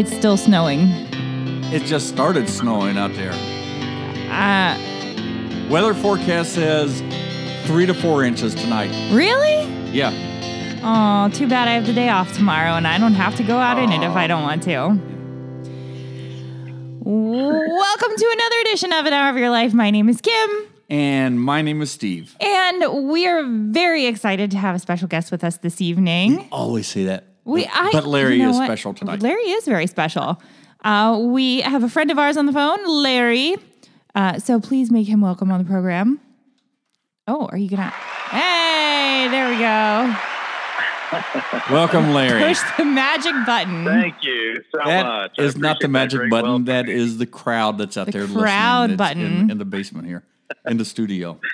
It's still snowing. It just started snowing out there. Uh, Weather forecast says three to four inches tonight. really? Yeah. Oh, too bad I have the day off tomorrow and I don't have to go out in it if I don't want to. Welcome to another edition of An Hour of Your Life. My name is Kim, And my name is Steve. and we are very excited to have a special guest with us this evening. Always say that. We, but, I, but Larry you know is what? special tonight. Larry is very special. Uh, we have a friend of ours on the phone, Larry. Uh, so please make him welcome on the program. Oh, are you gonna? Hey, there we go. Welcome, Larry. Push the magic button. Thank you so That much. I is not the appreciate that magic great button. welcome. That is the crowd that's out The there crowd listening. button. in, in the basement here, in the studio.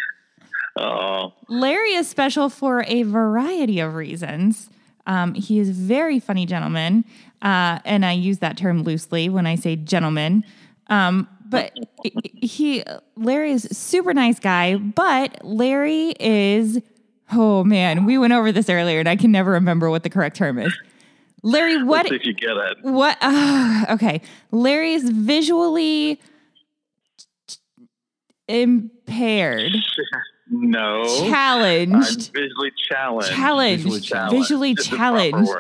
Oh, Larry is special for a variety of reasons. Um, he is a very funny gentleman, uh, and I use that term loosely when I say gentleman. Um, but he, Larry is a super nice guy. But Larry is, oh man, we went over this earlier, and I can never remember what the correct term is. Larry, what? if you get it. What? Uh, okay, Larry is visually impaired, No. I'm challenged. visually challenged. challenged, Visually Challenged visually is the proper challenged.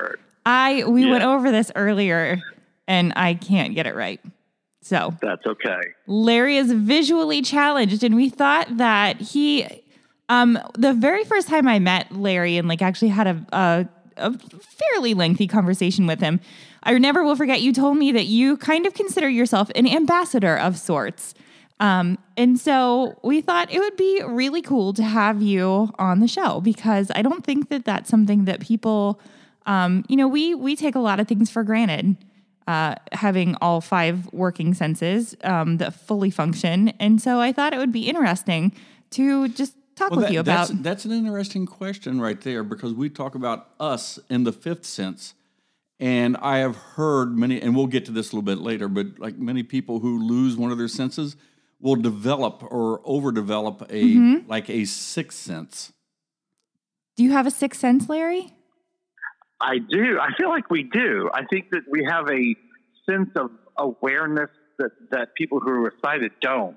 I we went over this earlier, and I can't get it right. So That's okay. Larry is visually challenged, and we thought that he, um, the very first time I met Larry and like actually had a, a a fairly lengthy conversation with him, I never will forget. You told me that you kind of consider yourself an ambassador of sorts. Um, and so we thought it would be really cool to have you on the show because I don't think that that's something that people, um, you know, we we take a lot of things for granted. Uh, having all five working senses um, that fully function, and so I thought it would be interesting to just talk with that- you about. that's, that's an interesting question right there because we talk about us in the fifth sense. And I have heard many, and we'll get to this a little bit later, but like many people who lose one of their senses will develop or overdevelop a Mm-hmm. like a sixth sense. Do you have a sixth sense, Larry? I do. I feel like we do. I think that we have a sense of awareness that, that people who are sighted don't.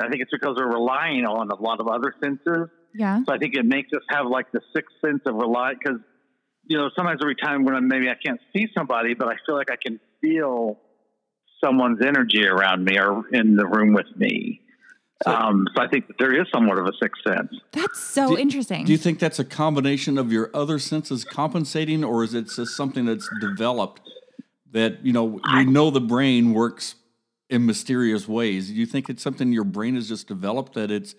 I think it's because we're relying on a lot of other senses. Yeah. So I think it makes us have like the sixth sense of rely because you know sometimes every time when I, maybe I can't see somebody, but I feel like I can feel someone's energy around me or in the room with me. um, so I think that there is somewhat of a sixth sense. That's so Do- interesting. Do you think that's a combination of your other senses compensating, or is it just something that's developed that you know we know the brain works in mysterious ways? Do you think it's something your brain has just developed that it's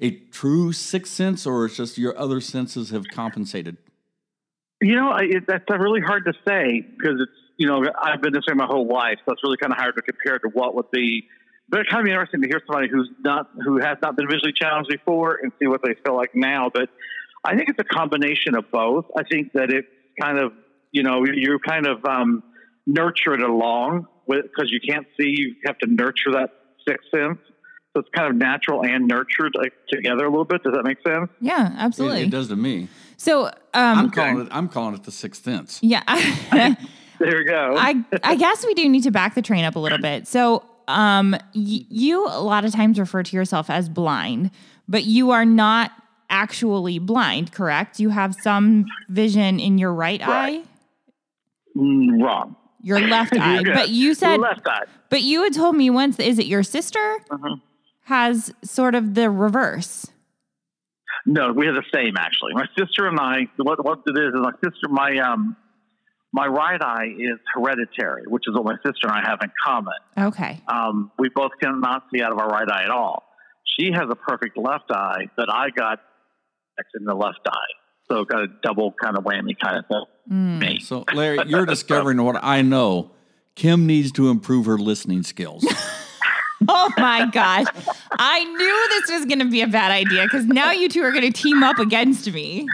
a true sixth sense, or it's just your other senses have compensated? You know, I, it, that's uh, really hard to say because it's you know I've been this way my whole life, so it's really kind of hard to compare to what would be. But it's kind of be interesting to hear somebody who's not who has not been visually challenged before and see what they feel like now. But I think it's a combination of both. I think that it's kind of you know you kind of um, nurture it along with because you can't see. You have to nurture that sixth sense. So it's kind of natural and nurtured like, together a little bit. Does that make sense? yeah, absolutely. it does to me. So, I'm um, calling it. I'm calling it the sixth sense. yeah, I, There we go. I I guess we do need to back the train up a little bit. So, um, y- you a lot of times refer to yourself as blind, but you are not actually blind, correct? You have some vision in your right, Right. eye, Mm, wrong. your left eye. But you said, left eye. but you had told me once, is it your sister Uh-huh. has sort of the reverse? No, we have the same actually. My sister and I. What what it is is my sister. My um, my right eye is hereditary, which is what my sister and I have in common. Okay. Um, we both cannot see out of our right eye at all. She has a perfect left eye, but I got in the left eye, so got a double kind of whammy kind of thing. Mm. Me. So, Larry, you're discovering what I know. Kim needs to improve her listening skills. Oh my gosh. I knew this was going to be a bad idea because now you two are going to team up against me.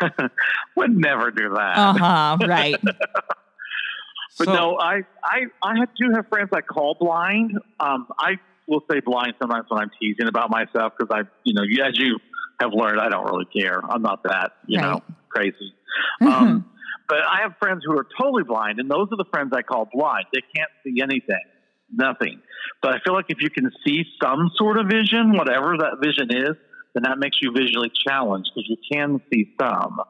Would never do that. Uh huh. Right. But So- no, I, I, I do have friends I call blind. Um, I will say blind sometimes when I'm teasing about myself because I, you know, as you have learned, I don't really care. I'm not that, you know, Right. crazy. Um, but I have friends who are totally blind, and those are the friends I call blind. They can't see anything, nothing. But I feel like if you can see some sort of vision, whatever that vision is, then that makes you visually challenged because you can see some.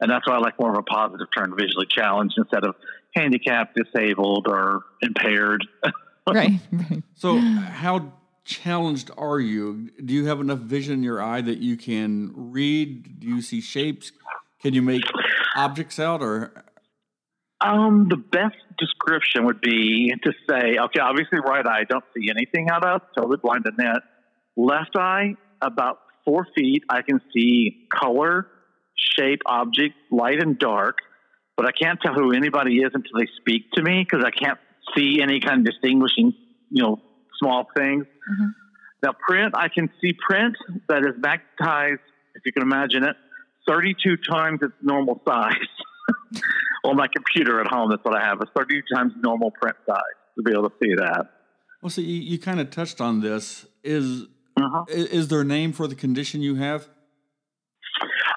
And that's why I like more of a positive term, visually challenged, instead of handicapped, disabled, or impaired. right, right. So, how challenged are you? Do you have enough vision in your eye that you can read? Do you see shapes? Can you make objects out or Um, the best description would be to say, okay, obviously right eye, don't see anything out of, totally blind in that. Left eye, about four feet, I can see color, shape, object, light and dark, but I can't tell who anybody is until they speak to me because I can't see any kind of distinguishing, you know, small things. Mhm. Now, print, I can see print that is magnetized, if you can imagine it, 32 times its normal size. on my computer at home, that's what I have, a 32 times normal print size to be able to see that. well? see, you, you kind of touched on this. Is Uh-huh. i- is there a name for the condition you have?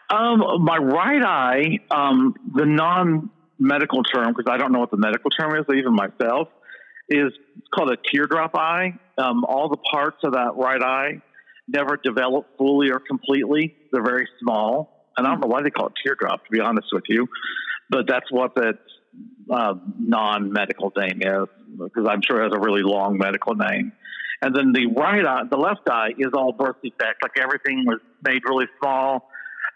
Um, my right eye, um, the non medical term, because I don't know what the medical term is, even myself, is called a teardrop eye. Um, all the parts of that right eye never develop fully or completely. They're very small. And I don't know why they call it teardrop, to be honest with you, but that's what the uh, non medical name is, because I'm sure it has a really long medical name. And then the right eye, the left eye is all birth defect, like everything was made really small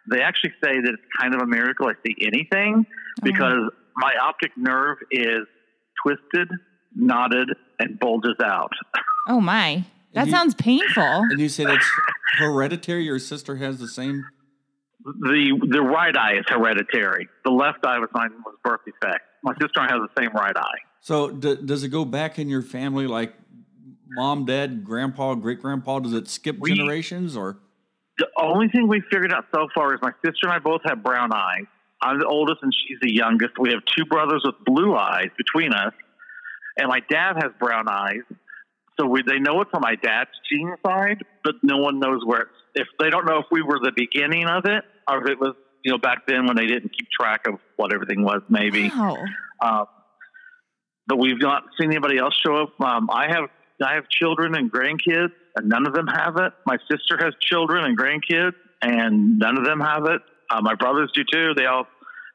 they actually say that it's kind of a miracle I see anything because my optic nerve is twisted, knotted, and bulges out. Oh my. That You- sounds painful. And you say that's hereditary. Your sister has the same. The the right eye is hereditary. The left eye was mine was birth defect. My sister has the same right eye. So d- does it go back in your family, like mom, dad, grandpa, great grandpa? Does it skip We- generations or? The only thing we figured out so far is my sister and I both have brown eyes. I'm the oldest and she's the youngest. We have two brothers with blue eyes between us, and my dad has brown eyes. So we, they know it's on my dad's gene side, but no one knows where. It's, if they don't know if we were the beginning of it, or if it was, you know, back then when they didn't keep track of what everything was, maybe. Wow. Uh, but we've not seen anybody else show up. Um, I have I have children and grandkids, and none of them have it. My sister has children and grandkids, and none of them have it. Uh, my brothers do too. They all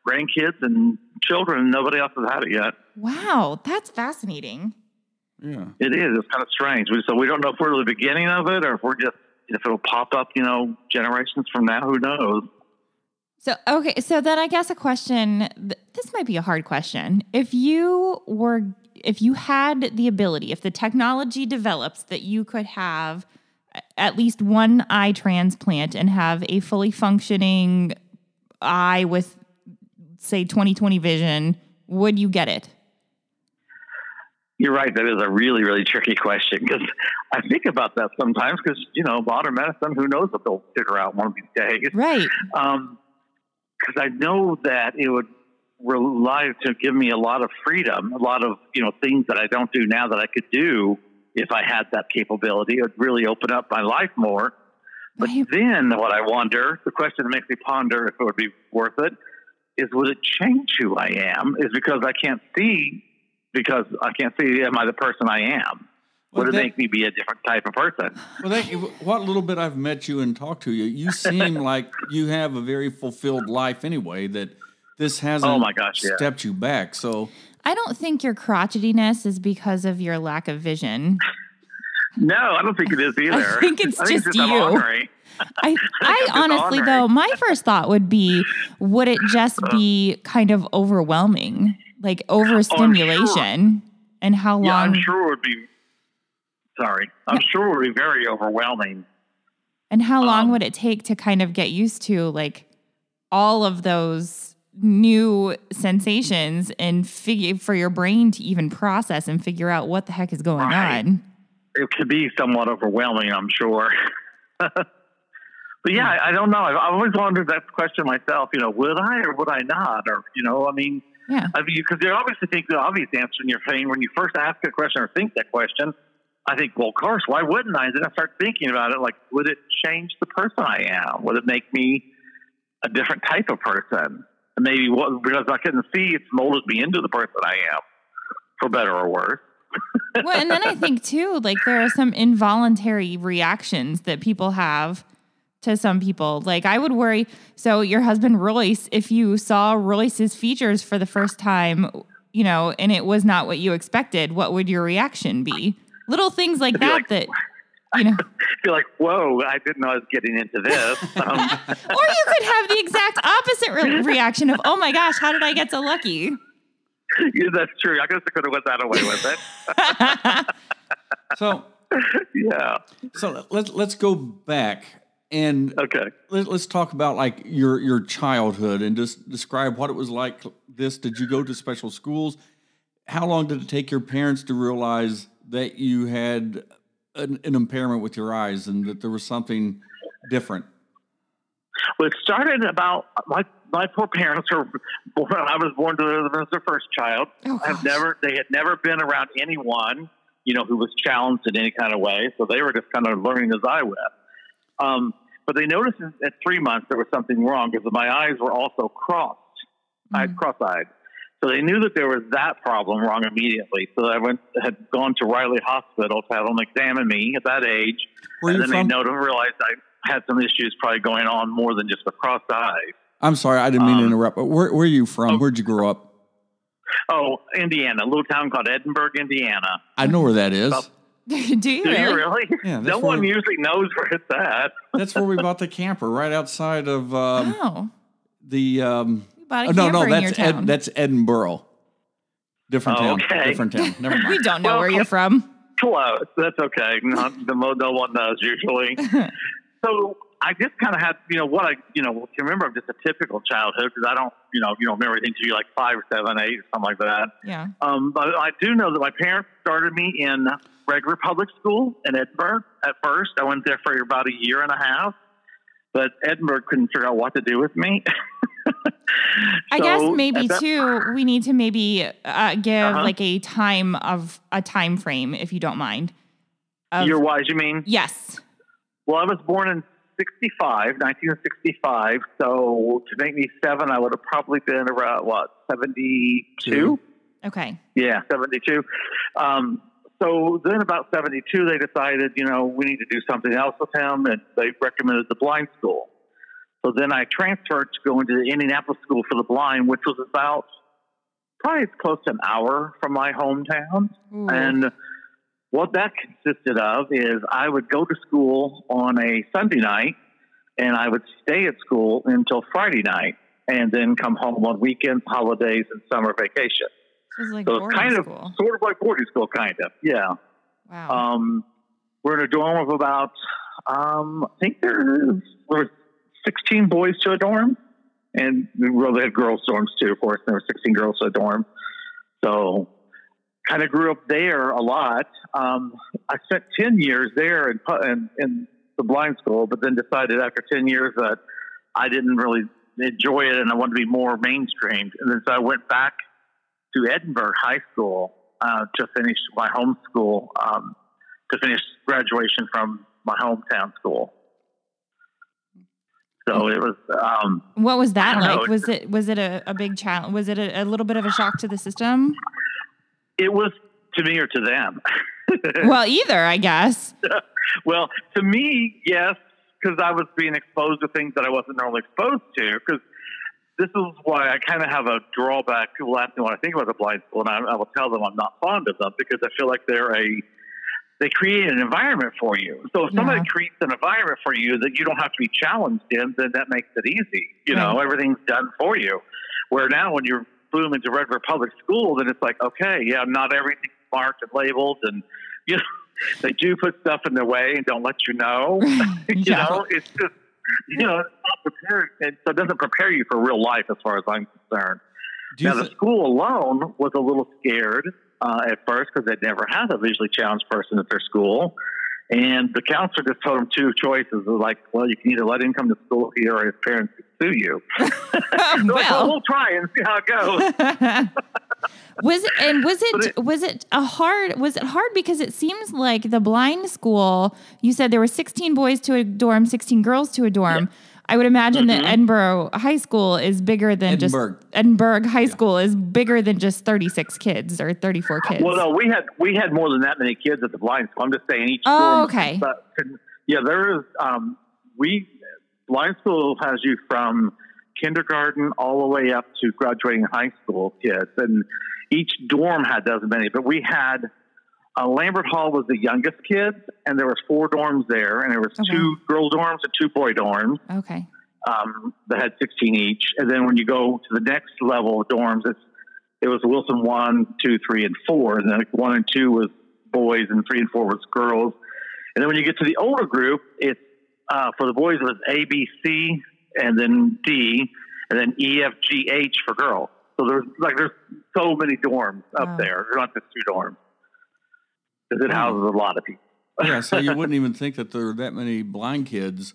grandkids and children, and nobody else has had it yet. Wow. That's fascinating. Yeah. It is. It's kind of strange. We, so we don't know if we're the beginning of it, or if we're just if it'll pop up. You know, generations from now, who knows? So, okay. So then I guess a question this might be a hard question. If you were, if you had the ability, if the technology develops that you could have at least one eye transplant and have a fully functioning eye with, say, 20/20 vision, would you get it? You're right. That is a really, really tricky question because I think about that sometimes because, you know, modern medicine, who knows what they'll figure out one of these days. Right. Um, because I know that it would rely to give me a lot of freedom, a lot of, you know, things that I don't do now that I could do if I had that capability. It would really open up my life more. But Right. then what I wonder, the question that makes me ponder if it would be worth it, is would it change who I am? Is because I can't see, because I can't see, am I the person I am? Well, Would it make me be a different type of person? Well, that, what little bit I've met you and talked to you, you seem like you have a very fulfilled life anyway. That this hasn't Oh my gosh, yeah. stepped you back. So I don't think your crotchetiness is because of your lack of vision. No, I don't think it is either. I think it's just I'm you. I, I honestly, though, my first thought would be would it just be kind of overwhelming, like overstimulation? And how long? Yeah? I'm sure it would be. Sorry, I'm sure it would be very overwhelming. And how long Um, would it take to kind of get used to like all of those new sensations and figure for your brain to even process and figure out what the heck is going Right. on? It could be somewhat overwhelming, I'm sure. but yeah, I, I don't know. I've, I've always wondered that question myself. You know, would I or would I not? Or you know, I mean, Yeah. I mean, because you obviously think the obvious answer in your brain when you first ask a question or think that question. I think, well, of course, why wouldn't I? And then I start thinking about it. Like, would it change the person I am? Would it make me a different type of person? And maybe what, because I couldn't see, it's molded me into the person I am, for better or worse. well, and then I think too, like there are some involuntary reactions that people have to some people. Like I would worry. So your husband Royce, if you saw Royce's features for the first time, you know, and it was not what you expected, what would your reaction be? Little things like that like, that you know. Feel like, whoa, I didn't know I was getting into this. Um, or you could have the exact opposite re- reaction of, oh my gosh, how did I get so lucky? Yeah, that's true. I guess I could have went that away with it. so, yeah. So let's let's go back and okay. Let, us talk about like your your childhood and just describe what it was like. This did you go to special schools? How long did it take your parents to realize that you had an, an impairment with your eyes and that there was something different? Well, it started about my my poor parents were born. I was born to them as their first child. Oh, I've never they had never been around anyone you know who was challenged in any kind of way, so they were just kind of learning as I went. Um, but they noticed at three months there was something wrong because my eyes were also crossed. Mm-hmm. I had cross-eyed. So they knew that there was that problem wrong immediately. So I went had gone to Riley Hospital to have them examine me at that age. And then from? they noticed realized I had some issues probably going on more than just the crossed eyes. I'm sorry, I didn't mean um, to interrupt. But where, where are you from? Oh, Where'd you grow up? Oh, Indiana, a little town called Edinburgh, Indiana. I know where that is. Do you Do really? you really? Yeah, no one we, usually knows where it's at. that's where we bought the camper, right outside of um, oh. the. Um, oh, no, no, that's Ed, that's Edinboro. Different oh, town. Okay. Different town. Never mind. we don't know well, where you're from. Close. That's okay. Not the no one knows usually. so I just kind of had, you know, what I, you know, can remember of just a typical childhood because I don't, you know, you don't remember anything until you're like five, seven, eight, or seven, eight, something like that. Yeah. Um, but I do know that my parents started me in regular public school in Edinburgh at first. I went there for about a year and a half, but Edinburgh couldn't figure out what to do with me. I guess maybe too. We need to maybe uh, give uh-huh. like a time of a time frame, if you don't mind. Of, Year wise, you mean? Yes. Well, I was born in 65, 1965. So to make me seven, I would have probably been around what 72. Okay. Yeah, 72. Um, so then about 72, they decided, you know, we need to do something else with him, and they recommended the blind school. So then I transferred to go into the Indianapolis School for the Blind, which was about probably close to an hour from my hometown. Ooh. And what that consisted of is I would go to school on a Sunday night and I would stay at school until Friday night and then come home on weekends, holidays, and summer vacation. So it's like so it's kind school. of sort of like boarding school, kind of. Yeah. Wow. Um, we're in a dorm of about, um, I think there's, there's 16 boys to a dorm. And well, they had girls' dorms too, of course. There were 16 girls to a dorm. So kind of grew up there a lot. Um, I spent 10 years there in, in, in, the blind school, but then decided after 10 years that I didn't really enjoy it and I wanted to be more mainstreamed. And then so I went back to Edinburgh High School uh, to finish my home school, um, to finish graduation from my hometown school. So it was. Um, what was that like? Know, was it was it a, a big challenge? Was it a, a little bit of a shock to the system? It was to me or to them. well, either, I guess. well, to me, yes, because I was being exposed to things that I wasn't normally exposed to. Because this is why I kind of have a drawback. People ask me what I think about the blind school, and I, I will tell them I'm not fond of them because I feel like they're a they create an environment for you. So if somebody creates an environment for you that you don't have to be challenged in, then that makes it easy. You know, right. everything's done for you. Where now when you're boom into regular public school, then it's like, okay, yeah, not everything's marked and labeled, and you know, they do put stuff in their way and don't let you know. you yeah. know, it's just you know, it's not prepared, and so it doesn't prepare you for real life as far as I'm concerned. Now, th- the school alone was a little scared uh, at first because they'd never had a visually challenged person at their school. And the counselor just told him two choices. "Was like, well, you can either let him come to school here or his parents can sue you. well, like, well, we'll try and see how it goes. was it and was it, it, was it a hard was it hard because it seems like the blind school you said there were 16 boys to a dorm 16 girls to a dorm yeah. I would imagine Mm-hmm. that Edinburgh High School is bigger than Edinburgh. just Edinburgh High School is bigger than just 36 kids or 34 kids. Well, no, we had we had more than that many kids at the blind school. I'm just saying each. Oh, school- okay. But yeah, there is. Um, we blind school has you from kindergarten all the way up to graduating high school kids, and each dorm had as many. But we had uh, Lambert Hall was the youngest kids, and there was four dorms there, and there was Okay. two girl dorms and two boy dorms okay. um, that had 16 each. And then when you go to the next level of dorms, it's it was Wilson one, two, three, and four. And then one and two was boys, and three and four was girls. And then when you get to the older group, it's uh, for the boys it was A, B, C, and then D, and then E, F, G, H for girls. So there's like there's so many dorms up Wow. there. There's not just two dorms because it houses a lot of people. yeah, so you wouldn't even think that there are that many blind kids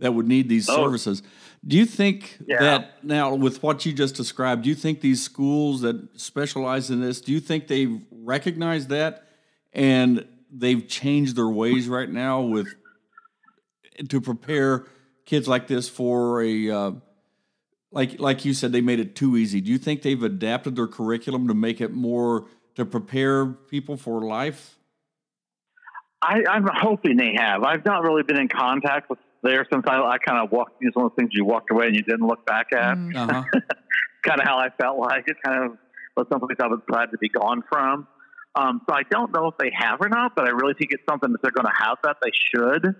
that would need these Oh. services. Do you think Yeah. that now, with what you just described, do you think these schools that specialize in this, do you think they've recognized that and they've changed their ways right now with to prepare kids like this for a uh, like like you said they made it too easy. Do you think they've adapted their curriculum to make it more to prepare people for life? I, I'm hoping they have. I've not really been in contact with there since I, I kind of walked. It's one of those things you walked away and you didn't look back at. Mm. Uh-huh. kind of how I felt like it. Kind of was someplace I was glad to be gone from. Um, so I don't know if they have or not, but I really think it's something that they're going to have that they should.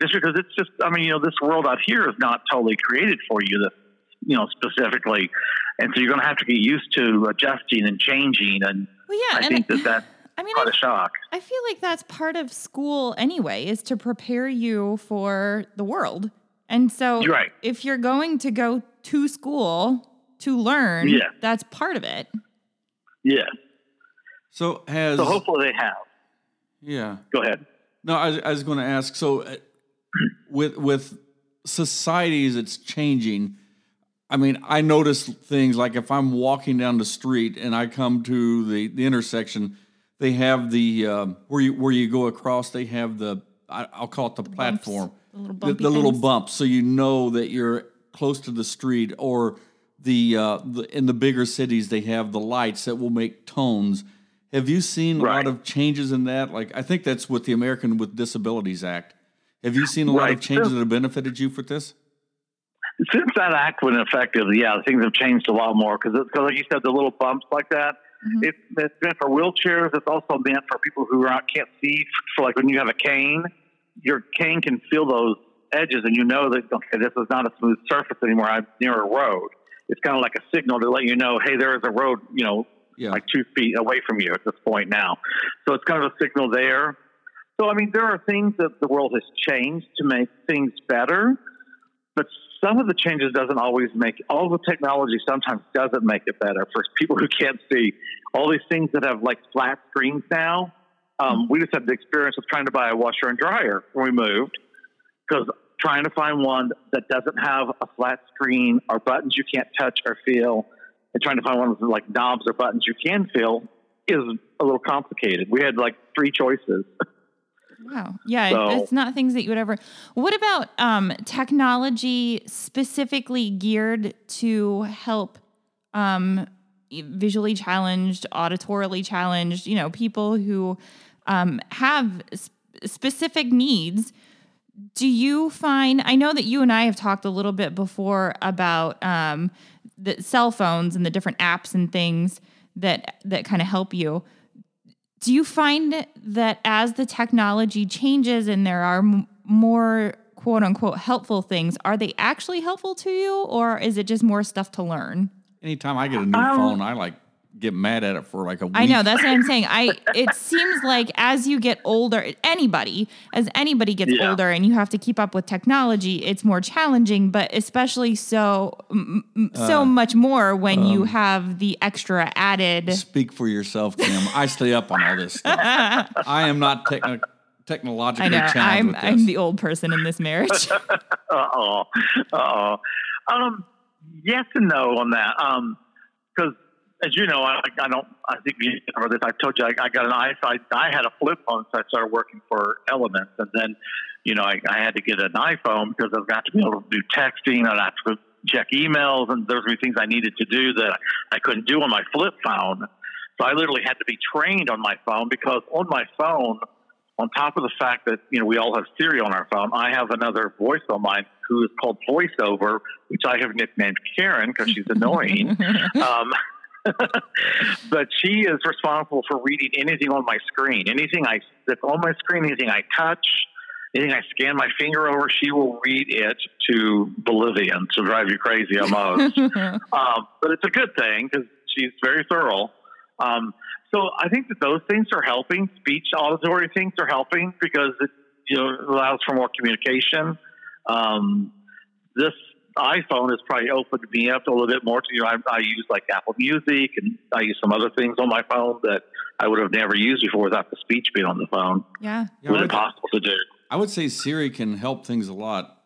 Just because it's just, I mean, you know, this world out here is not totally created for you. This, you know, specifically, and so you're going to have to get used to adjusting and changing. And Well, yeah. I and think that that's I mean, quite I, a shock. I feel like that's part of school anyway, is to prepare you for the world. And so You're right. if you're going to go to school to learn, Yeah. that's part of it. Yeah. So has So hopefully they have. yeah. Go ahead. No, I, was- I was going to ask. So, uh, with with societies, it's changing. I mean, I notice things like if I'm walking down the street and I come to the, the intersection, they have the um, where you where you go across. They have the I, I'll call it the, platform, the little the, bumpy the little things. bumps, so you know that you're close to the street. Or the, uh, the in the bigger cities, they have the lights that will make tones. Have you seen a lot of changes in that? Like, I think that's with the American with Disabilities Act. Have you seen a lot of changes that have benefited you for this? Since that act went effective, yeah, things have changed a lot more because, like you said, the little bumps like that. Mhm. It, it's meant for wheelchairs. It's also meant for people who are can't see. For like when you have a cane, your cane can feel those edges, and you know that okay, this is not a smooth surface anymore. I'm near a road. It's kind of like a signal to let you know, hey, there is a road, you know, Yeah. like two feet away from you at this point now. So it's kind of a signal there. So I mean, there are things that the world has changed to make things better, but some of the changes doesn't always make all the technology sometimes doesn't make it better for people who can't see. All these things that have like flat screens now. Um, we just had the experience of trying to buy a washer and dryer when we moved because trying to find one that doesn't have a flat screen or buttons you can't touch or feel, and trying to find one with like knobs or buttons you can feel is a little complicated. We had like three choices. Wow. Yeah, So- it's not things that you would ever. What about um, technology specifically geared to help um, visually challenged, auditorily challenged, you know, people who um, have s- specific needs? Do you find? I know that you and I have talked a little bit before about um, the cell phones and the different apps and things that that kind of help you do you find that as the technology changes and there are m- more quote unquote helpful things, are they actually helpful to you or is it just more stuff to learn? Anytime I get a new Um, phone, I like get mad at it for like a week. I know that's what I'm saying. I it seems like as you get older, anybody as anybody gets Yeah. older and you have to keep up with technology, it's more challenging. But especially so m- m- so much more when you have the extra added. Speak for yourself, Kim. I stay up on all this stuff. I am not techno- technologically I know challenged I'm. I'm the old person in this marriage. uh oh. Uh oh. Um, yes and no on that. Um, because as you know, I, I don't. I think you remember this. I told you I, I got an iPhone. I had a flip phone, so I started working for Elements, and then you know, I, I had to get an iPhone because I've got to be able to do texting and I have to check emails and there's were things I needed to do that I couldn't do on my flip phone. So I literally had to be trained on my phone because on my phone, on top of the fact that you know we all have Siri on our phone, I have another voice on mine who is called VoiceOver, which I have nicknamed Karen because she's annoying. um, but she is responsible for reading anything on my screen, anything I that's on my screen, anything I touch, anything I scan my finger over, she will read it to Bolivian to drive you crazy almost. um, but it's a good thing because she's very thorough. Um, so I think that those things are helping. Speech auditory things are helping because it you know allows for more communication. Um, this iPhone has probably opened me up a little bit more to you know I, I use like Apple Music and I use some other things on my phone that I would have never used before without the speech being on the phone. Yeah. Yeah, was I, would, impossible to do. I would say Siri can help things a lot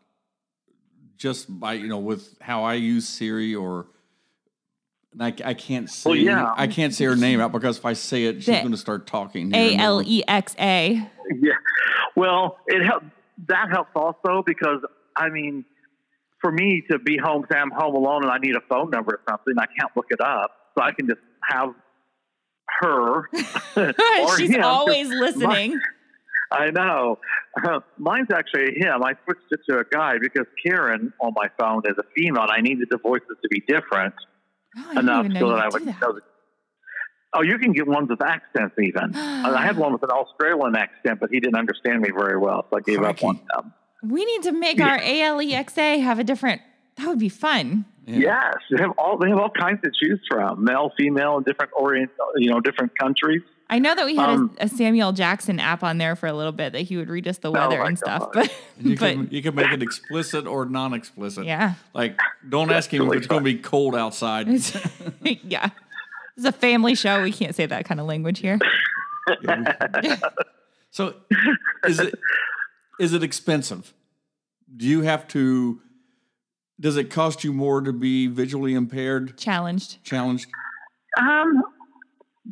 just by, you know, with how I use Siri or and I, I can't say Well, yeah. I can't say her name out because if I say it, she's going to start talking. here A in a L moment. E X A. Yeah. Well, it help that helps also because I mean, for me to be home, say I'm home alone and I need a phone number or something, I can't look it up, so I can just have her. She's him, always listening. I know. Uh, mine's actually him. I switched it to a guy because Karen on my phone is a female, and I needed the voices to be different Oh, enough so that I would that. know. That, oh, you can get ones with accents even. I had one with an Australian accent, but he didn't understand me very well, so I gave Crikey. up on him. We need to make our ALEXA have a different. That would be fun. Yeah. Yes, they have all they have all kinds to choose from, male, female, in different orient, you know, different countries. I know that we had Um, a, a Samuel Jackson app on there for a little bit that he would read us the weather my and stuff. But, And you but can you can make it explicit or non-explicit. yeah, Like, don't ask him if it's going to be cold outside. It's- yeah. It's a family show. We can't say that kind of language here. so, is it is it expensive? Do you have to? Does it cost you more to be visually impaired, Challenged. challenged? Um,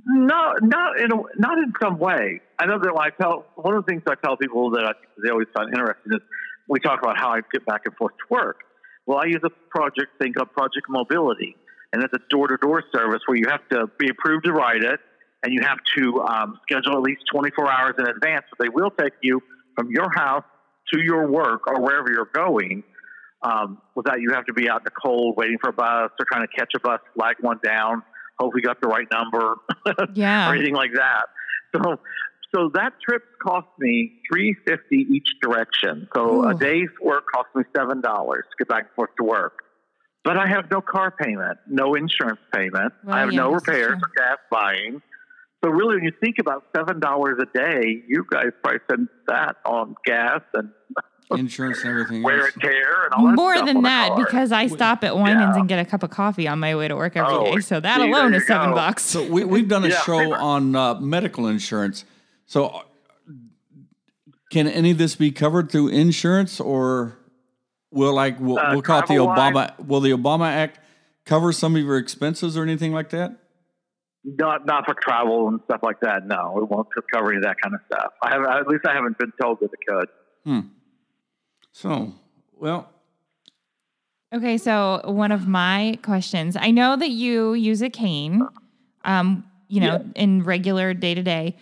no, not in a, not in some way. I know that when I tell one of the things I tell people that I, they always find interesting is we talk about how I get back and forth to work. Well, I use a project thing called Project Mobility, and it's a door to door service where you have to be approved to ride it, and you have to um, schedule at least 24 hours in advance. So they will take you from your house to your work or wherever you're going. Um, without you have to be out in the cold waiting for a bus or trying to catch a bus, flag one down, hope we got the right number Yeah. or anything like that. So, so that trip cost me three fifty each direction. So a day's work cost me seven dollars to get back and forth to work. But I have no car payment, no insurance payment. Well, I have yeah, no repairs or gas buying. So really, when you think about seven dollars a day, you guys probably spend that on gas and Insurance and everything wear else. and tear and all that More stuff than on that, car. because I stop at Winans Yeah. and get a cup of coffee on my way to work every day. Oh, So that see, alone is seven go. bucks. So we we've done a Yeah. show on uh, medical insurance. So uh, can any of this be covered through insurance, or will like we'll, Uh, we'll call it the travel-wise- Obama? Will the Obama Act cover some of your expenses or anything like that? Not not for travel and stuff like that. No, it won't cover any of that kind of stuff. I have at least I haven't been told that it could. So well, Okay, so one of my questions I know that you use a cane, um, you know, in regular day to day.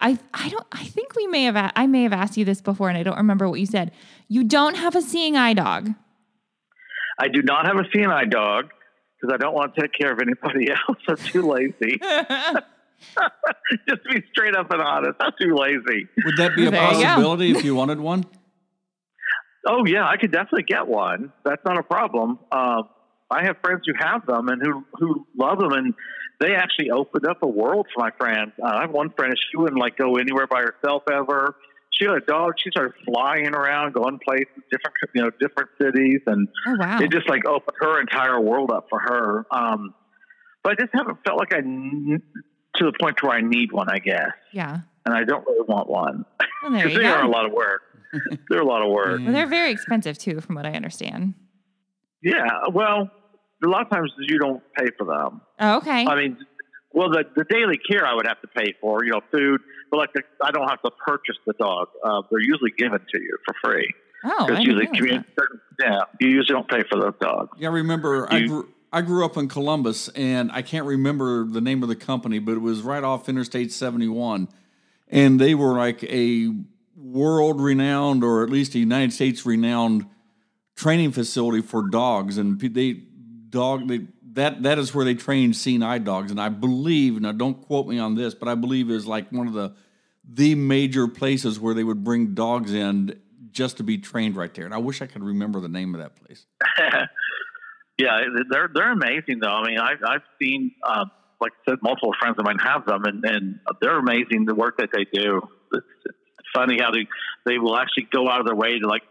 I I don't I think we may have a- I may have asked you this before and I don't remember what you said. You don't have a seeing eye dog. I do not have a seeing eye dog because I don't want to take care of anybody else. I'm too lazy. Just to be straight up and honest, I'm too lazy. would that be a There you possibility if you wanted one? Oh yeah, I could definitely get one. That's not a problem. Um, I have friends who have them and who who love them, and they actually opened up a world for my friend. Uh, I have one friend; she wouldn't like go anywhere by herself ever. She had a dog. She started flying around, going places, different you know, different cities, and Oh wow. it just like opened her entire world up for her. Um, but I just haven't felt like I n- to the point where I need one, I guess, yeah. and I don't really want one because you they are a lot of work. They're a lot of work. Well, they're very expensive too, from what I understand. Yeah, well, a lot of times you don't pay for them. Oh, okay. I mean, well, the the daily care I would have to pay for, you know, food. But like the, I don't have to purchase the dog. Uh, they're usually given to you for free. Oh, I It's usually realize community. that. Yeah, you usually don't pay for those dogs. Yeah, I remember I grew I grew up in Columbus and I can't remember the name of the company, but it was right off Interstate 71. And they were like a world renowned or at least a United States renowned training facility for dogs and they dog they that that is where they train seeing eye dogs and I believe now don't quote me on this, but I believe is like one of the the major places where they would bring dogs in just to be trained right there. And I wish I could remember the name of that place. Yeah, they're they're amazing though. I mean, I've I've seen uh, like I said, multiple friends of mine have them, and and they're amazing. The work that they do. It's, it's funny how they they will actually go out of their way to like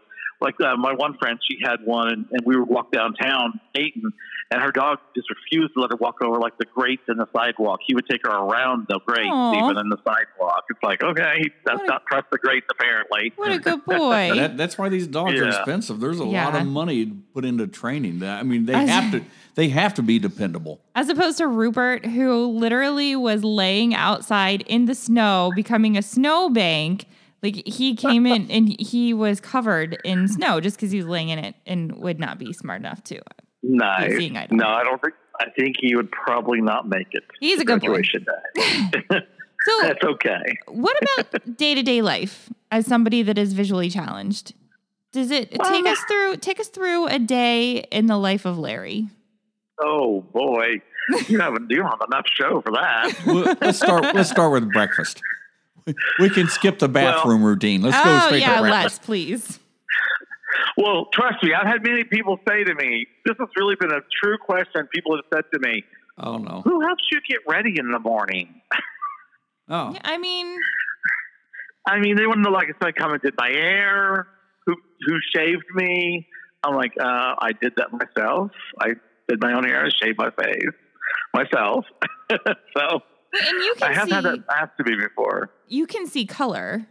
like uh, my one friend. She had one, and, and we would walk downtown, Dayton, and her dog just refused to let her walk over like the grates in the sidewalk. He would take her around the grates, Aw. even in the sidewalk. It's like okay, that's What a- not trust the grates apparently. What a good boy. That, that's why these dogs are expensive. There's a lot of money put into training. That I mean, they As- have to they have to be dependable. As opposed to Rupert, who literally was laying outside in the snow, becoming a snowbank. Like he came in and he was covered in snow just because he was laying in it and would not be smart enough to. Uh, nice. seeing eye No, I don't think. I think he would probably not make it. He's a good boy. graduation day. So, That's okay. what about day to day life as somebody that is visually challenged? Does it take us through take us through a day in the life of Larry? Oh boy, you haven't you have enough show for that. Let's start. Let's start with breakfast. We- We can skip the bathroom routine. Let's go oh straight yeah, to breakfast. let's please. Well, trust me, I've had many people say to me, this has really been a true question. People have said to me, Oh no. "Who helps you get ready in the morning?" Oh, I mean, I mean, they want to know, like, if I come and did my hair, who who shaved me. I'm like, uh, I did that myself. I did my own hair, I shaved my face myself. so and you I can have see had that asked to me before. you can see color.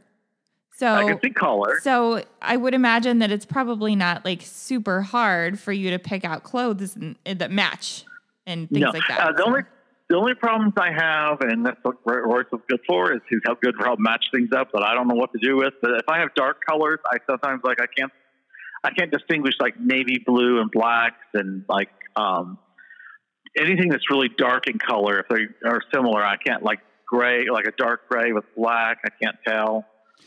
So I can see color. So I would imagine that it's probably not like super hard for you to pick out clothes that match and things no, like that. Uh, the only the only problems I have, and that's what Roy- Royce is good for, is he's how good for help match things up that I don't know what to do with. But if I have dark colors, I sometimes like I can't I can't distinguish like navy blue and blacks and like um, anything that's really dark in color. If they are similar, I can't like gray, like a dark gray with black. I can't tell.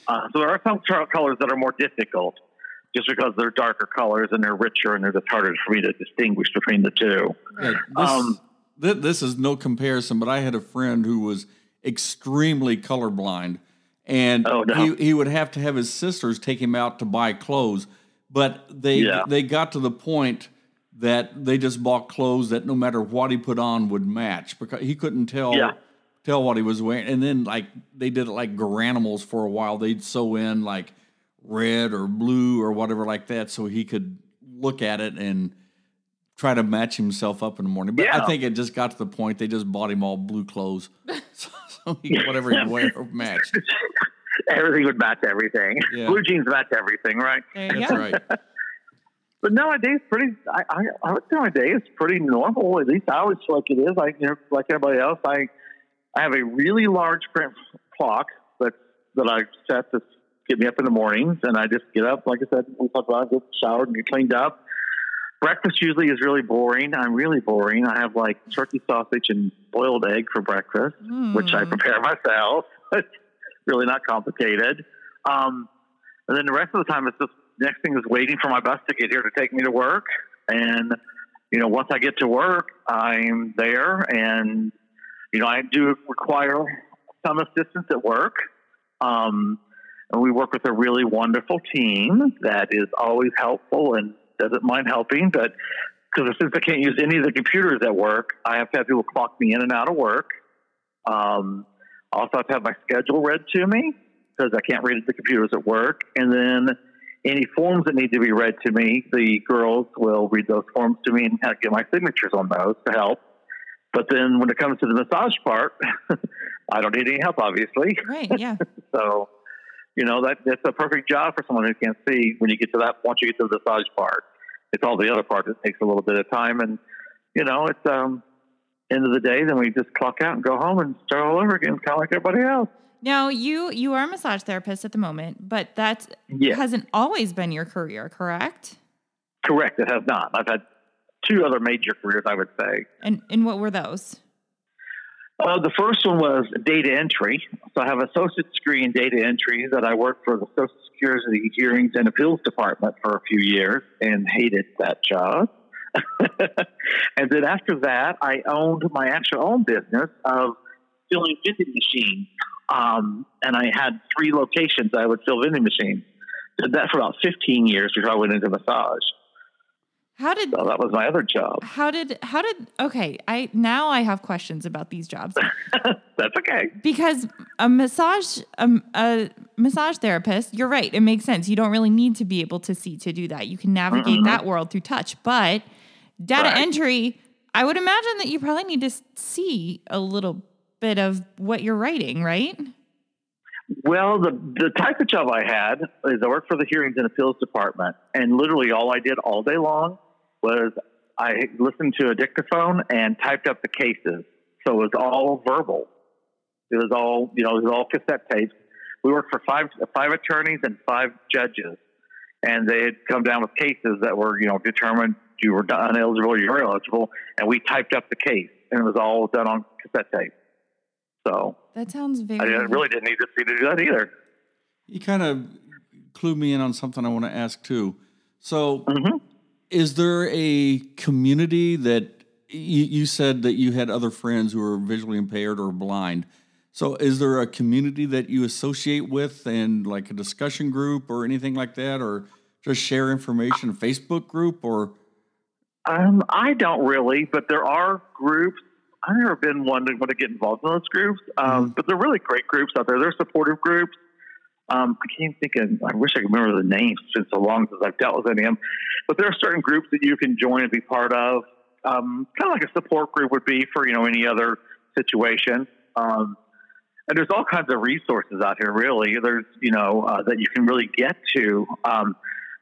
Uh, so there are some co- colors that are more difficult, just because they're darker colors and they're richer and they're just harder for me to distinguish between the two. Yeah, this, Um, thi- this is no comparison, but I had a friend who was extremely colorblind, and Oh, no. he, he would have to have his sisters take him out to buy clothes. But they Yeah. they got to the point that they just bought clothes that no matter what he put on would match because he couldn't tell Yeah. tell what he was wearing. And then like they did it like Garanimals for a while. They'd sew in like red or blue or whatever like that so he could look at it and try to match himself up in the morning. But I think it just got to the point they just bought him all blue clothes. so, so he, whatever he wear matched. everything would match everything. Yeah. Blue jeans match everything, right? there you That's right. But nowadays, pretty. I, I, I would say my day is pretty normal. At least I always feel like it is. I, you know, like everybody else, I, I have a really large print clock that that I set to get me up in the mornings, and I just get up. Like I said, we talked about, I get showered and get cleaned up. Breakfast usually is really boring. I'm really boring. I have like turkey sausage and boiled egg for breakfast. which I Mm. prepare myself. It's really not complicated. Um, and then the rest of the time, it's just next thing is waiting for my bus to get here to take me to work. And you know, once I get to work, I'm there, and you know, I do require some assistance at work. Um, and we work with a really wonderful team that is always helpful and doesn't mind helping, but because since I can't use any of the computers at work, I have to have people clock me in and out of work. Um, I also have to have my schedule read to me because I can't read the computers at work. And then any forms that need to be read to me, the girls will read those forms to me and get my signatures on those to help. But then when it comes to the massage part, I don't need any help, obviously. Right, yeah. So, you know, that that's a perfect job for someone who can't see when you get to that once you get to the massage part. It's all the other part that takes a little bit of time and you know, it's um end of the day, then we just clock out and go home and start all over again, kinda like everybody else. Now you you are a massage therapist at the moment, but that Yeah. hasn't always been your career, correct? Correct. It has not. I've had two other major careers, I would say. And and what were those? Uh, the first one was data entry. So I have an associate's degree in data entry that I worked for the Social Security Hearings and Appeals Department for a few years and hated that job. and then after that, I owned my actual own business of filling vending machines. Um, and I had three locations I would fill vending machines. Did that for about 15 years before I went into massage. How did So that was my other job. how did how did okay, I now I have questions about these jobs. That's okay. because a massage um, a massage therapist you're right it makes sense you don't really need to be able to see to do that you can navigate that world through touch but data Right. entry i would imagine that you probably need to see a little bit of what you're writing right Well, the the type of job I had is I worked for the hearings and appeals department, and literally all I did all day long was I listened to a dictaphone and typed up the cases. So it was all verbal. It was all you know, it was all cassette tapes. We worked for five five attorneys and five judges, and they had come down with cases that were you know determined you were uneligible, you were eligible, and we typed up the case, and it was all done on cassette tape. So that sounds very I didn't- really didn't need to see to do that either. You kind of clued me in on something I want to ask too. So, Mhm. is there a community that you, you said that you had other friends who are visually impaired or blind? So, is there a community that you associate with and like a discussion group or anything like that, or just share information, Facebook group, or Um, I don't really, but there are groups. I've never been one to want to get involved in those groups, um, but they're really great groups out there. They're supportive groups. Um, I can't think of. I wish I could remember the names. It's been so long since I've dealt with any of them. But there are certain groups that you can join and be part of. Um, kind of like a support group would be for you know any other situation. Um, and there's all kinds of resources out here. Really, there's you know uh, that you can really get to. Um,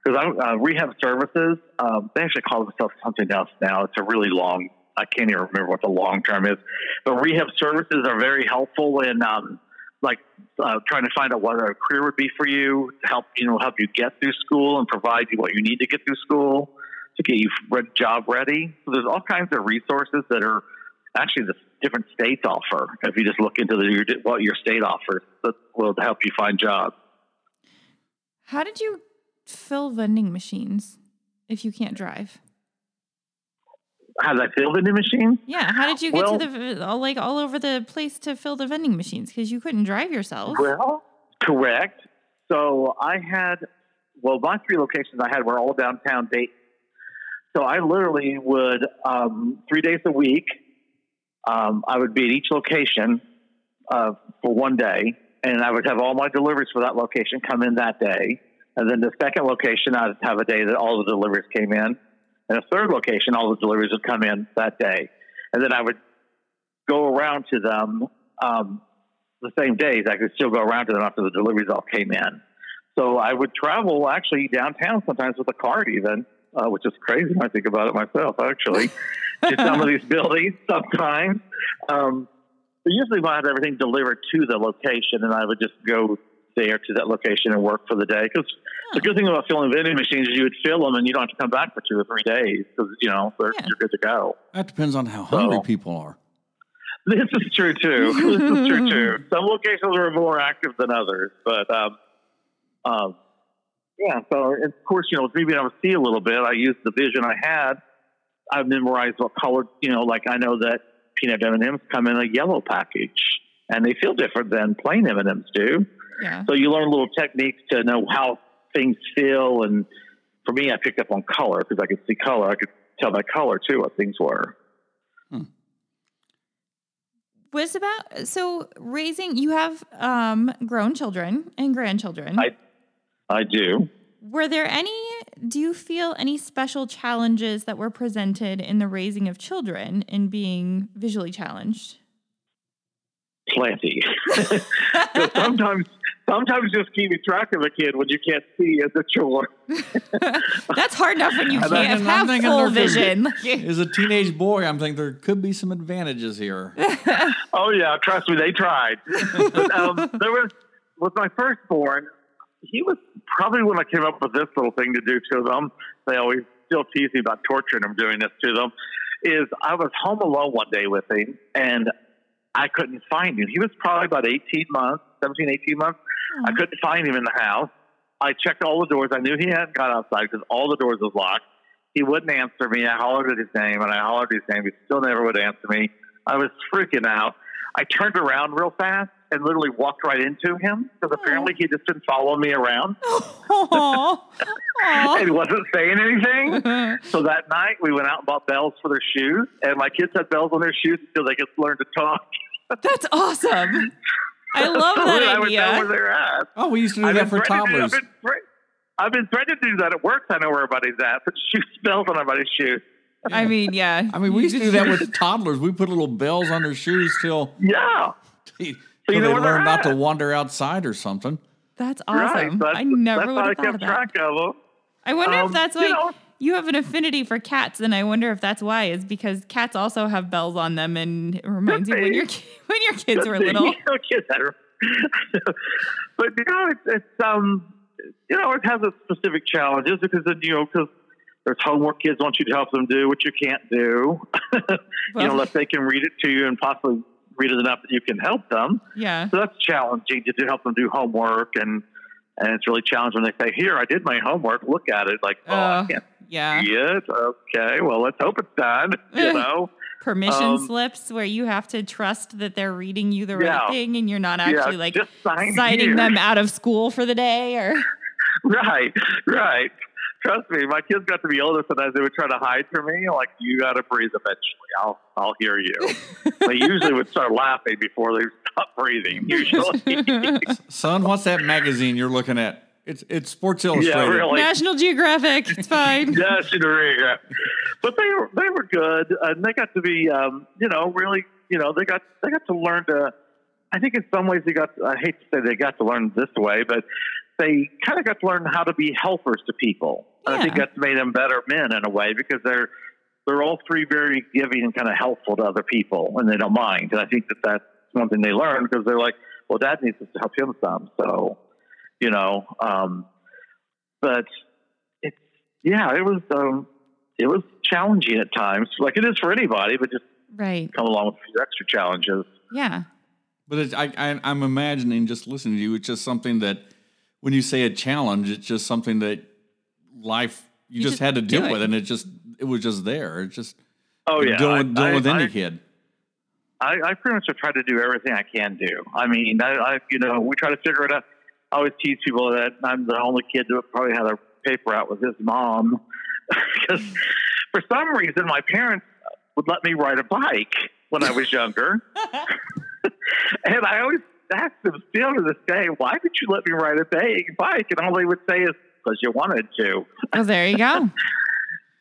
because uh, rehab services, um, they actually call themselves something else now. It's a really long, I can't even remember what the long term is. But rehab services are very helpful in, um, like, uh, trying to find out what a career would be for you, to help you know help you get through school and provide you what you need to get through school to get you job ready. So there's all kinds of resources that are actually the different states offer. If you just look into the, what your state offers, that will help you find jobs. how did you fill vending machines if you can't drive How did I fill vending machine? yeah how did you get Well- to the all like all over the place to fill the vending machines because you couldn't drive yourself Well, correct. So I had, well, my three locations I had were all downtown Dayton. So I literally would, um, three days a week, um, I would be at each location uh, for one day, and I would have all my deliveries for that location come in that day. And then the second location, I'd have a day that all the deliveries came in. And a third location, all the deliveries would come in that day. And then I would go around to them um, the same days. I could still go around to them after the deliveries all came in. So I would travel actually downtown sometimes with a cart, even, uh, which is crazy when I think about it myself, actually, to some of these buildings sometimes. Um, but usually I had everything delivered to the location, and I would just go there to that location and work for the day. Because the good thing about filling vending machines is you would fill them and you don't have to come back for two or three days because, you know, they're, Yeah. you're good to go. that depends on how hungry So- people are. This is true too. This is true too. Some locations are more active than others, but um, um, yeah. So of course, you know, with me being able to see a little bit, I used the vision I had. I've memorized what color. You know, like I know that peanut M and M's come in a yellow package, and they feel different than plain M and M's do. yeah So you learn little techniques to know how things feel. And for me, I picked up on color because I could see color. I could tell by color too what things were. was about so raising you have um grown children and grandchildren I I do. were there any do you feel any special challenges that were presented in the raising of children in being visually challenged plenty. sometimes, sometimes just keeping track of a kid when you can't see is a chore. That's hard enough when you I'm can't I'm have thinking full there could be- vision. As a teenage boy, I'm thinking there could be some advantages here. Oh yeah, trust me, they tried. but, um, there was with my firstborn, he was probably when I came up with this little thing to do to them. They always still tease me about torturing them doing this to them. Is I was home alone one day with him and I couldn't find him. He was probably about 18 months, 17, 18 months. I mm. couldn't find him in the house. I checked all the doors. I knew he hadn't got outside because all the doors was locked. He wouldn't answer me. I hollered at his name and I hollered at his name. He still never would answer me. I was freaking out. I turned around real fast and literally walked right into him because apparently he just been following me around Aw. Aw. and wasn't saying anything. so that night we went out and bought bells for their shoes, and my kids had bells on their shoes until they could learn to talk. That's awesome. I love So that I would know where idea. they're at. Oh, we used to do I've that for threatening to do- toddlers. I've been, thre- I've been threatening to do that at work. I know where everybody's at. Put shoe bells on everybody's shoes. I mean, yeah. I mean, we used to do that with toddlers. We put little bells on their shoes till, Yeah. till you they they're learn not to wander outside or something. That's Right. awesome. That's, I never would have thought kept of that. track of them. I wonder if Um, that's you why know- you have an affinity for cats, and I wonder if that's why is because cats also have bells on them, and it reminds you when your when your kids Good were thing. little. You know, kids but you know, it's, it's um, you know, it has its specific challenges because then you know, because there's homework kids want you to help them do, which you can't do. you know, unless they can read it to you and possibly read it enough that you can help them. Yeah. So that's challenging to do, help them do homework, and and it's really challenging when they say, "Here, I did my homework. Look at it." Like, oh, Uh, I can't Yeah. see it. Okay, well, let's hope it's done. You know. Permission Um, slips where you have to trust that they're reading you the right Yeah. thing, and you're not Yeah, actually like just sign signing here. them out of school for the day, or Right, right. Trust me, my kids got to be older, sometimes they would try to hide from me. Like, you got to breathe eventually. I'll, I'll hear you. they usually would start laughing before they stopped breathing. Usually, Son, what's that magazine you're looking at? It's it's Sports Illustrated. yeah, really. National Geographic. It's fine. Yes, in the But they were they were good, and they got to be, um, you know, really, you know, they got they got to learn to. I think in some ways they got. I hate to say they got to learn this way, but they kind of got to learn how to be helpers to people. And I think that's made them better men in a way because they're they're all three very giving and kind of helpful to other people, and they don't mind. And I think that that's one thing they learn because they're like, well, Dad needs us to help him some, so you know. Um, but it's yeah, it was um, it was challenging at times, like it is for anybody, but just Right. come along with a few extra challenges. Yeah. But it's, I, I, I'm imagining just listening to you, it's just something that when you say a challenge, it's just something that life you, You just, just had to do deal it. with, and it just it was just there. It's just Oh yeah, dealing, dealing I- with any I- kid. I, I pretty much have tried to do everything I can do. I mean, I, I you know, we try to figure it out. I always tease people that I'm the only kid that probably had a paper out with his mom because for some reason my parents would let me ride a bike when I was younger, and I always asked them still to this day, why did you let me ride a bike? Bike, and all they would say is because you wanted to. Oh, there you go.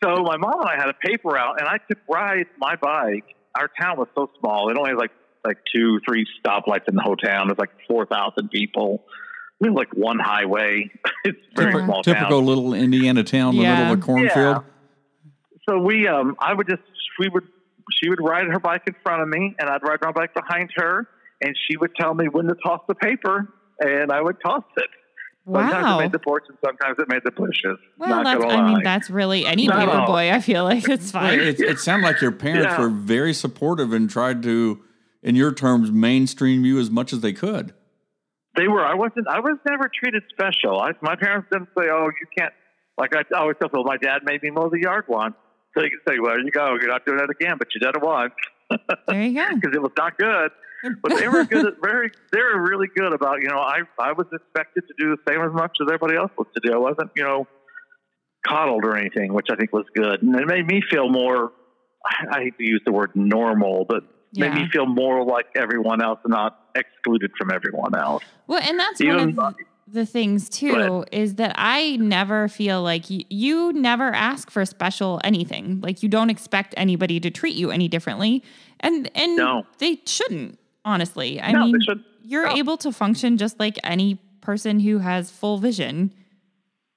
So my mom and I had a paper out, and I could ride my bike. Our town was so small; it only had like like two, three stoplights in the whole town. There's like four thousand people. We have like one highway. it's a very Typical- small Typical town. little Indiana town in the middle of a cornfield. So we, um, I would just we would she would ride her bike in front of me, and I'd ride my bike behind her, and she would tell me when to toss the paper, and I would toss it. Sometimes Wow. it made the porch, and sometimes it made the bushes. Well, Not that's, I mean, that's really any No. paper boy. I feel like it's fine. It, it sounded like your parents Yeah. were very supportive and tried to, in your terms, mainstream you as much as they could. They were. I wasn't. I was never treated special. I, my parents didn't say, "Oh, you can't." Like I always tell people, my dad made me mow the yard once, so you can say, "Well, there you go. You're not doing that again, but you did it once there you go. because it was not good." But they were good. At, very. They were really good about. You know, I I was expected to do the same as much as everybody else was to do. I wasn't, you know, coddled or anything, which I think was good, and it made me feel more. I, I hate to use the word normal, but made me feel more like everyone else and not excluded from everyone else. Well, and that's one of the, things too is that I never feel like y- you never ask for special anything. Like you don't expect anybody to treat you any differently, and and No. they shouldn't. Honestly, I No, mean, you're No. able to function just like any person who has full vision.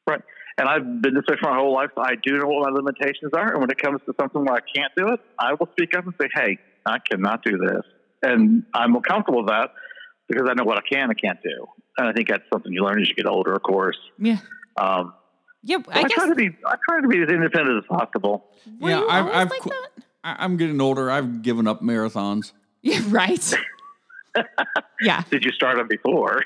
Right. And I've been this way for my whole life. So I do know what my limitations are. And when it comes to something where I can't do it, I will speak up and say, hey, I cannot do this. And I'm comfortable with that because I know what I can and can't do. And I think that's something you learn as you get older, of course. Yeah. Um, Yeah, I, I guess. try to be I try to be as independent as possible. were yeah, you I've, always I've like qu- that? I- I'm getting older. I've given up marathons. Yeah, right. yeah. Did you start them before?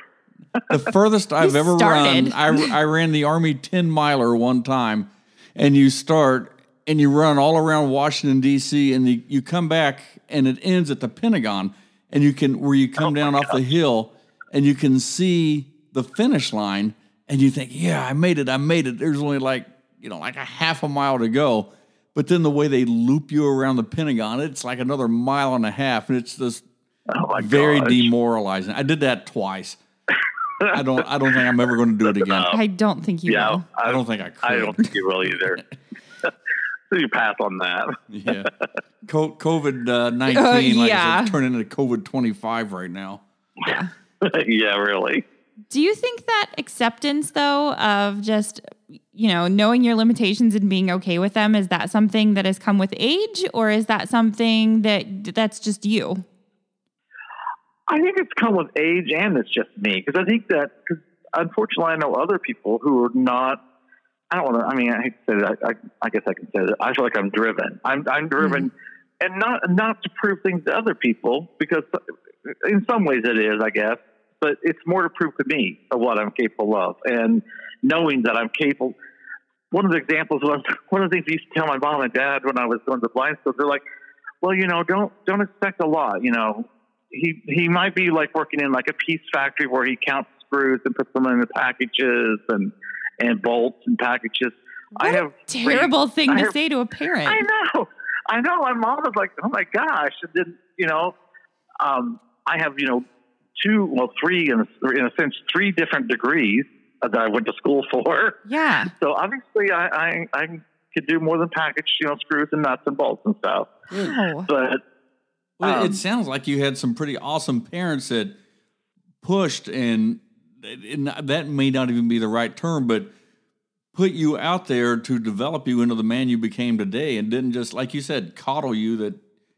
The furthest I've ever started. run, I, I ran the Army 10 miler one time, and you start and you run all around Washington, D.C., and you, you come back and it ends at the Pentagon, and you can, where you come oh down off the hill and you can see the finish line, and you think, yeah, I made it, I made it. There's only like, you know, like a half a mile to go. But then the way they loop you around the Pentagon, it's like another mile and a half, and it's this Oh very gosh. demoralizing. I did that twice. I don't. I don't think I'm ever going to do it again. I don't think you Yeah, will. I don't think I could. I don't think you will either. so you pass on that. Yeah. COVID uh, nineteen, Uh, like I yeah. said, turning into COVID twenty five right now. Yeah. yeah, really. Do you think that acceptance, though, of just, you know, knowing your limitations and being okay with them, is that something that has come with age or is that something that that's just you? I think it's come with age and it's just me because I think that because unfortunately I know other people who are not. I don't want to. I mean, I hate to say that. I, I guess I can say that. I feel like I'm driven. I'm I'm driven, mm-hmm. and not not to prove things to other people because in some ways it is, I guess. But it's more to prove to me of what I'm capable of, and knowing that I'm capable. One of the examples was one of the things I used to tell my mom and dad when I was going to blind school. They're like, "Well, you know, don't don't expect a lot. You know, he he might be like working in like a piece factory where he counts screws and puts them in the packages and and bolts and packages. I What a have Terrible thing I to have- say to a parent. I know, I know. My mom was like, "Oh my gosh!" And then you know, um, I have you know two, well, three in a, in a sense, three different degrees that I went to school for. Yeah. So obviously, I I, I could do more than package, you know, screws and nuts and bolts and stuff. Wow. But Well, Um, it sounds like you had some pretty awesome parents that pushed, and, that may not even be the right term, but put you out there to develop you into the man you became today, and didn't just, like you said, coddle you. That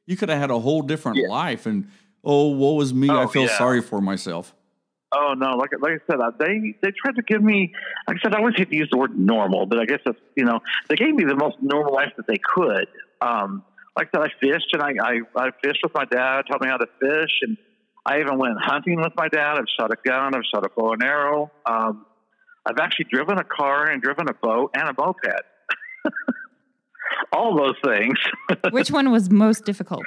you could have had a whole different Yeah. life, and oh, woe is me, I Oh, feel yeah. sorry for myself. Oh no, like like I said, uh, they they tried to give me. Like I said, I always hate to use the word normal, but I guess it's you know they gave me the most normal life that they could. Um, like I said, I fished and I, I I fished with my dad, taught me how to fish, and I even went hunting with my dad. I've shot a gun, I've shot a bow and arrow. Um, I've actually driven a car and driven a boat and a moped. All those things. Which one was most difficult?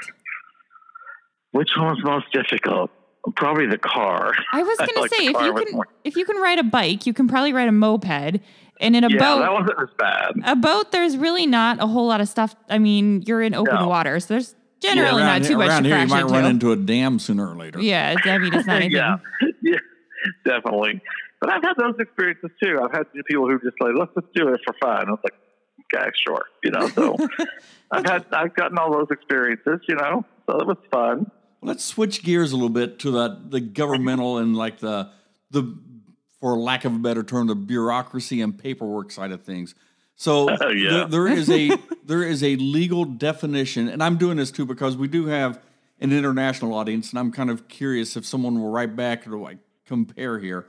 Which one was most difficult? Probably the car. I was going to like say if you can more- if you can ride a bike, you can probably ride a moped. And in a yeah, boat, that wasn't as bad. a boat, there's really not a whole lot of stuff. I mean, you're in open No. water, so there's generally around, not too much around to here, you might into. run into a dam sooner or later. yeah, it's- I mean, it's not anything. yeah, yeah, definitely. But I've had those experiences too. I've had people who just like, let's just do it for fun. I was like, okay, sure, you know. So I've had, I've gotten all those experiences, you know. So it was fun. Let's switch gears a little bit to the the governmental and like the the for lack of a better term, the bureaucracy and paperwork side of things. So Oh, yeah. there- there is a there is a legal definition, and I'm doing this too because we do have an international audience, and I'm kind of curious if someone will write back or like compare here.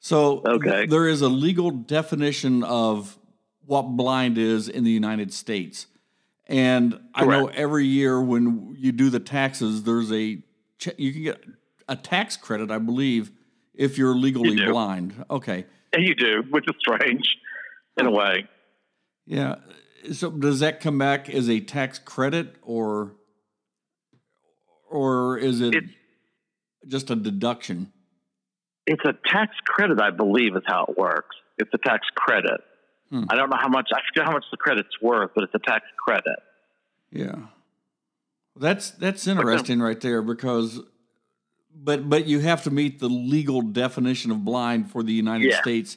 So Okay. there is a legal definition of what blind is in the United States. And I know every year when you do the taxes, there's a you can get a tax credit, I believe, if you're legally do. blind. Okay, And you do, which is strange in a way. Yeah. So does that come back as a tax credit, or or is it It's- just a deduction? It's a tax credit, I believe, is how it works. It's a tax credit. Hmm. I don't know how much. I forget how much the credit's worth, but it's a tax credit. Yeah, that's that's interesting right there because, but but you have to meet the legal definition of blind for the United Yeah. States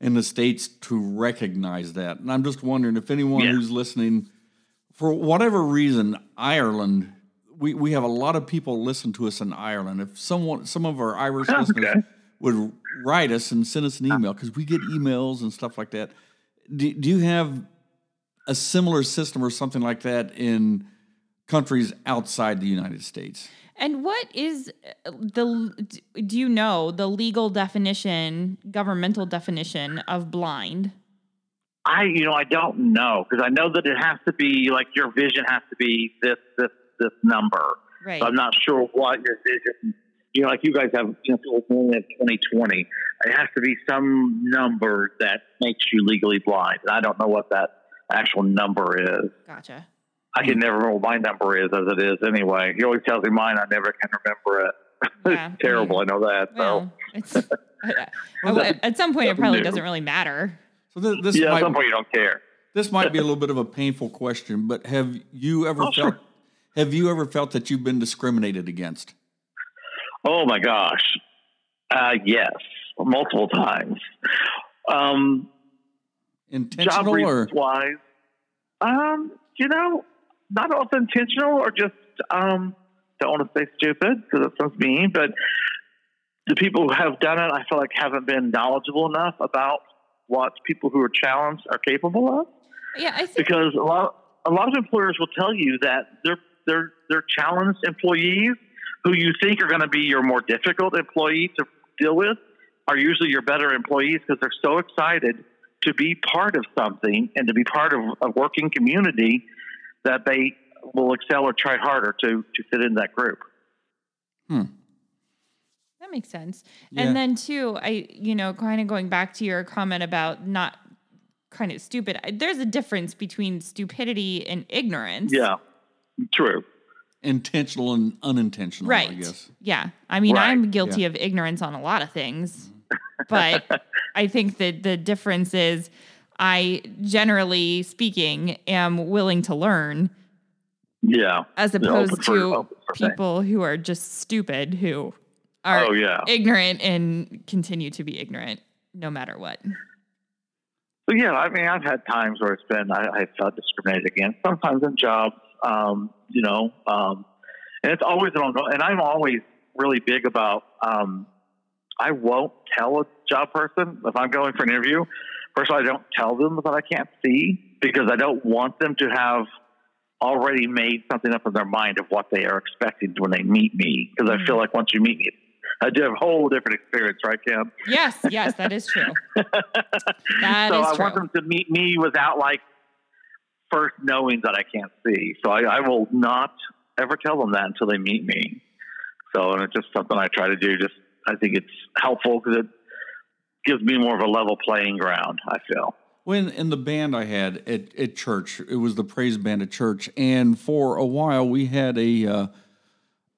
and the states to recognize that. And I'm just wondering if anyone Yeah. who's listening, for whatever reason, Ireland, we we have a lot of people listen to us in Ireland. If someone, some of our Irish Oh, listeners okay. would write us and send us an email because we get emails and stuff like that. Do, do you have a similar system or something like that in countries outside the United States? And what is uh, the, do you know the legal definition, governmental definition of blind? I, you know, I don't know because I know that it has to be like your vision has to be this, this, this number. Right. So I'm not sure what your vision. You know, like you guys have, you know, people only have 2020. It has to be some number that makes you legally blind. And I don't know what that actual number is. Gotcha. I can never remember what my number is as it is anyway. He always tells me mine. I never can remember it. Yeah, it's terrible. I know that. Well, it's, at, at some point, it probably doesn't really matter. So this, this yeah, might, at some point you don't care. this might be a little bit of a painful question, but have you ever Oh, felt sure. have you ever felt that you've been discriminated against? Oh my gosh. Uh, yes, multiple times. Um, job Intentional or wise, um, you know, not all intentional or just um, don't want to say stupid because that sounds mean, but the people who have done it, I feel like haven't been knowledgeable enough about what people who are challenged are capable of. Yeah, I think Because a lot, a lot of employers will tell you that they're they're they're challenged employees who you think are going to be your more difficult employee to deal with are usually your better employees because they're so excited to be part of something and to be part of a working community that they will excel or try harder to to fit in that group. Hmm. that makes sense. Yeah. And then too, I you know, kind of going back to your comment about not kind of stupid. There's a difference between stupidity and ignorance. Yeah, true. intentional and unintentional? Right. I guess. Yeah. I mean, Right. I'm guilty of ignorance on a lot of things, but I think that the difference is I generally speaking am willing to learn Yeah. as opposed to things. people who are just stupid who are Oh yeah. ignorant and continue to be ignorant no matter what. So yeah, I mean, I've had times where it's been I, I felt discriminated against. Sometimes in jobs, um, you know, um, and it's always an ongoing. And I'm always really big about. Um, I won't tell a job person if I'm going for an interview. First of all, I don't tell them that I can't see because I don't want them to have already made something up in their mind of what they are expecting when they meet me. Because I mm-hmm. feel like once you meet me, I do have a whole different experience, right, Cam? Yes, yes, that is true. That so is I true. want them to meet me without like first knowing that I can't see. So I, I will not ever tell them that until they meet me. So and it's just something I try to do. Just I think it's helpful because it gives me more of a level playing ground. I feel. When in the band I had at, at church, it was the praise band at church, and for a while we had a uh,